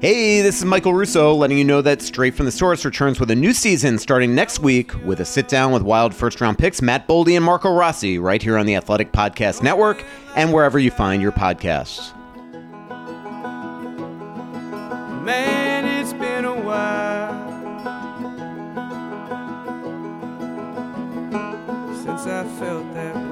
Hey, this is Michael Russo letting you know that Straight from the Source returns with a new season starting next week with a sit down with wild first round picks Matt Boldy and Marco Rossi right here on the Athletic Podcast Network and wherever you find your podcasts. Man, it's been a while since I felt that.